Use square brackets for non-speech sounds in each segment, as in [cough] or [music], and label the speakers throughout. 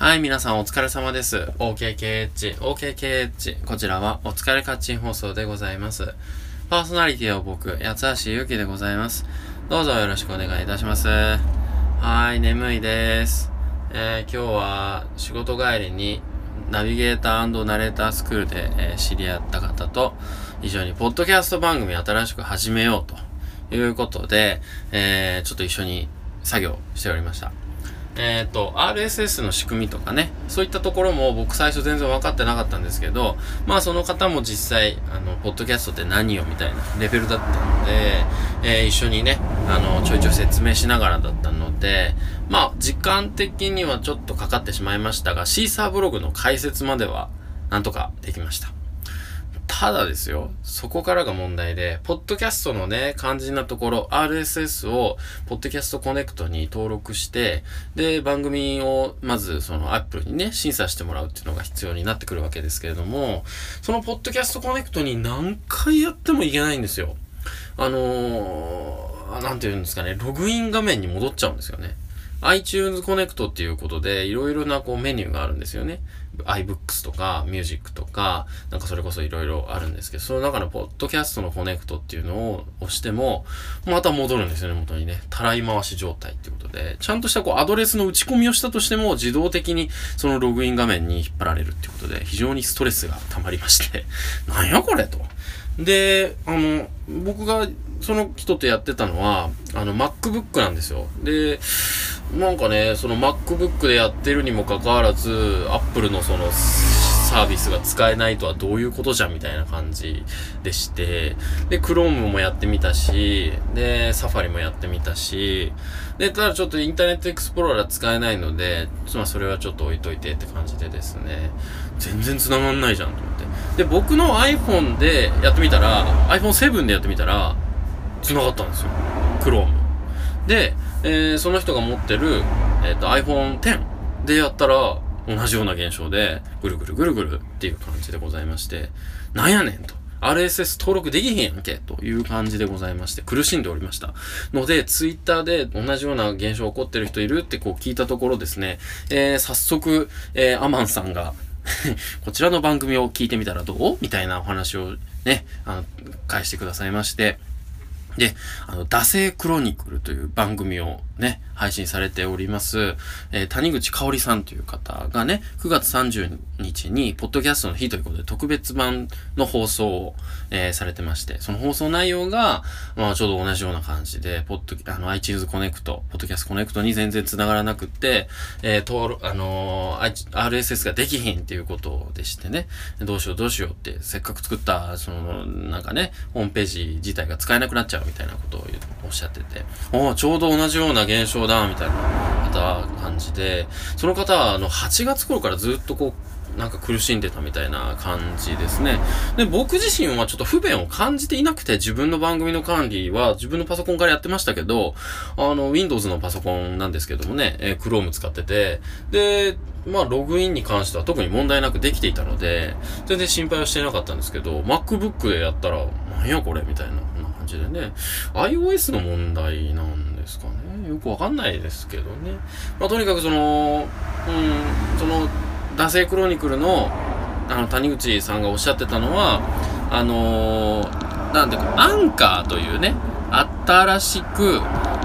Speaker 1: はい、皆さんお疲れ様です。OKKH、OKKH。こちらはお疲れカッチン放送でございます。パーソナリティは僕、八橋ゆきでございます。どうぞよろしくお願いいたします。はい、眠いです。えー、今日は仕事帰りにナビゲーターナレータースクールで、えー、知り合った方と一緒にポッドキャスト番組新しく始めようということで、えー、ちょっと一緒に作業しておりました。えっ、ー、と、RSS の仕組みとかね、そういったところも僕最初全然分かってなかったんですけど、まあその方も実際、あの、ポッドキャストって何よみたいなレベルだったので、えー、一緒にね、あの、ちょいちょい説明しながらだったので、まあ時間的にはちょっとかかってしまいましたが、シーサーブログの解説まではなんとかできました。ただですよ、そこからが問題で、ポッドキャストのね、肝心なところ、RSS を、ポッドキャストコネクトに登録して、で、番組を、まず、その、Apple にね、審査してもらうっていうのが必要になってくるわけですけれども、そのポッドキャストコネクトに何回やってもいけないんですよ。あのー、なんて言うんですかね、ログイン画面に戻っちゃうんですよね。iTunes Connect っていうことで、いろいろなこうメニューがあるんですよね。iBooks とか Music とか、なんかそれこそいろいろあるんですけど、その中のポッドキャストのコネクトっていうのを押しても、また戻るんですよね、元にね。たらい回し状態っていうことで、ちゃんとしたこうアドレスの打ち込みをしたとしても、自動的にそのログイン画面に引っ張られるっていうことで、非常にストレスが溜まりまして、[laughs] なんやこれと。で、あの、僕がその人とやってたのは、あの、MacBook なんですよ。で、なんかね、その MacBook でやってるにもかかわらず、Apple のそのサービスが使えないとはどういうことじゃんみたいな感じでして、で、Chrome もやってみたし、で、Safari もやってみたし、で、ただちょっとインターネットエクスプローラー使えないので、まあそれはちょっと置いといてって感じでですね、全然繋がんないじゃんと思って。で、僕の iPhone でやってみたら、iPhone7 でやってみたら、繋がったんですよ。Chrome。で、えー、その人が持ってる、えっ、ー、と iPhone X でやったら、同じような現象で、ぐるぐるぐるぐるっていう感じでございまして、なんやねんと。RSS 登録できへんやんけという感じでございまして、苦しんでおりました。ので、ツイッターで同じような現象起こってる人いるってこう聞いたところですね、えー、早速、えー、アマンさんが [laughs] こちらの番組を聞いてみたらどう？みたいなお話をね、あの、返してくださいまして、で、あの、惰性クロニクルという番組をね、配信されております、えー、谷口香織さんという方がね、9月30日に、ポッドキャストの日ということで、特別版の放送を、えー、されてまして、その放送内容が、まあ、ちょうど同じような感じで、ポッド、あの、iTunes コネクト、ポッドキャストコネクトに全然繋がらなくって、えー、登録、あのー、RSS ができひんっていうことでしてね、どうしようどうしようって、せっかく作った、その、なんかね、ホームページ自体が使えなくなっちゃうみたいなことを言おっしゃってて、おちょうど同じような現象だ、みたいな方感じで、その方は、あの、8月頃からずっとこう、なんか苦しんでたみたいな感じですね。で、僕自身はちょっと不便を感じていなくて、自分の番組の管理は自分のパソコンからやってましたけど、あの、Windows のパソコンなんですけどもね、えー、Chrome 使ってて、で、まあ、ログインに関しては特に問題なくできていたので、全然心配はしてなかったんですけど、MacBook でやったら、なんやこれみたいなじでね、iOS の問題なんですかね。よくわかんないですけどね。まあ、とにかくその、うん、その、惰性クロニクルのあの谷口さんがおっしゃってたのはあのー、なんでアンカーというね新しく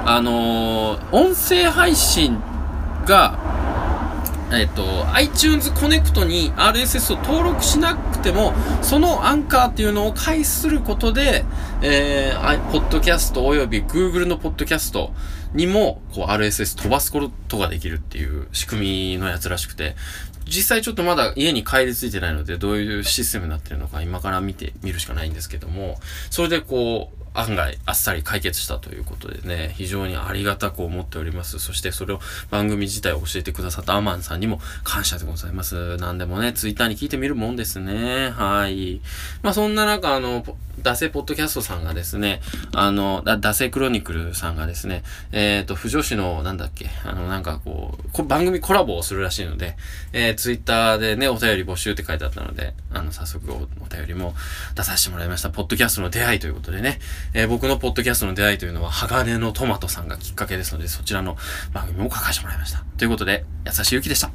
Speaker 1: あのー、音声配信がえっ、と、iTunes コネクトに RSS を登録しなくても、そのアンカーっていうのを介することで、えー、ポッドキャストおよび Google のポッドキャストにも、こう RSS 飛ばすことができるっていう仕組みのやつらしくて、実際ちょっとまだ家に帰り着いてないので、どういうシステムになってるのか今から見てみるしかないんですけども、それでこう、案外あっさり解決したということでね、非常にありがたく思っております。そしてそれを番組自体を教えてくださったアマンさんにも感謝でございます。なんでもね、ツイッターに聞いてみるもんですね。はい。まあそんな中、あの、ダセポッドキャストさんがですね、あの、ダセクロニクルさんがですね、えっ、ー、と、不女子の、なんだっけ、あの、なんかこう、番組コラボをするらしいので、えー、ツイッターでね、お便り募集って書いてあったので、あの、早速お便りも出させてもらいました。ポッドキャストの出会いということでね、えー、僕のポッドキャストの出会いというのは、鋼のトマトさんがきっかけですので、そちらの番組も書かせてもらいました。ということで、優しいゆきでした。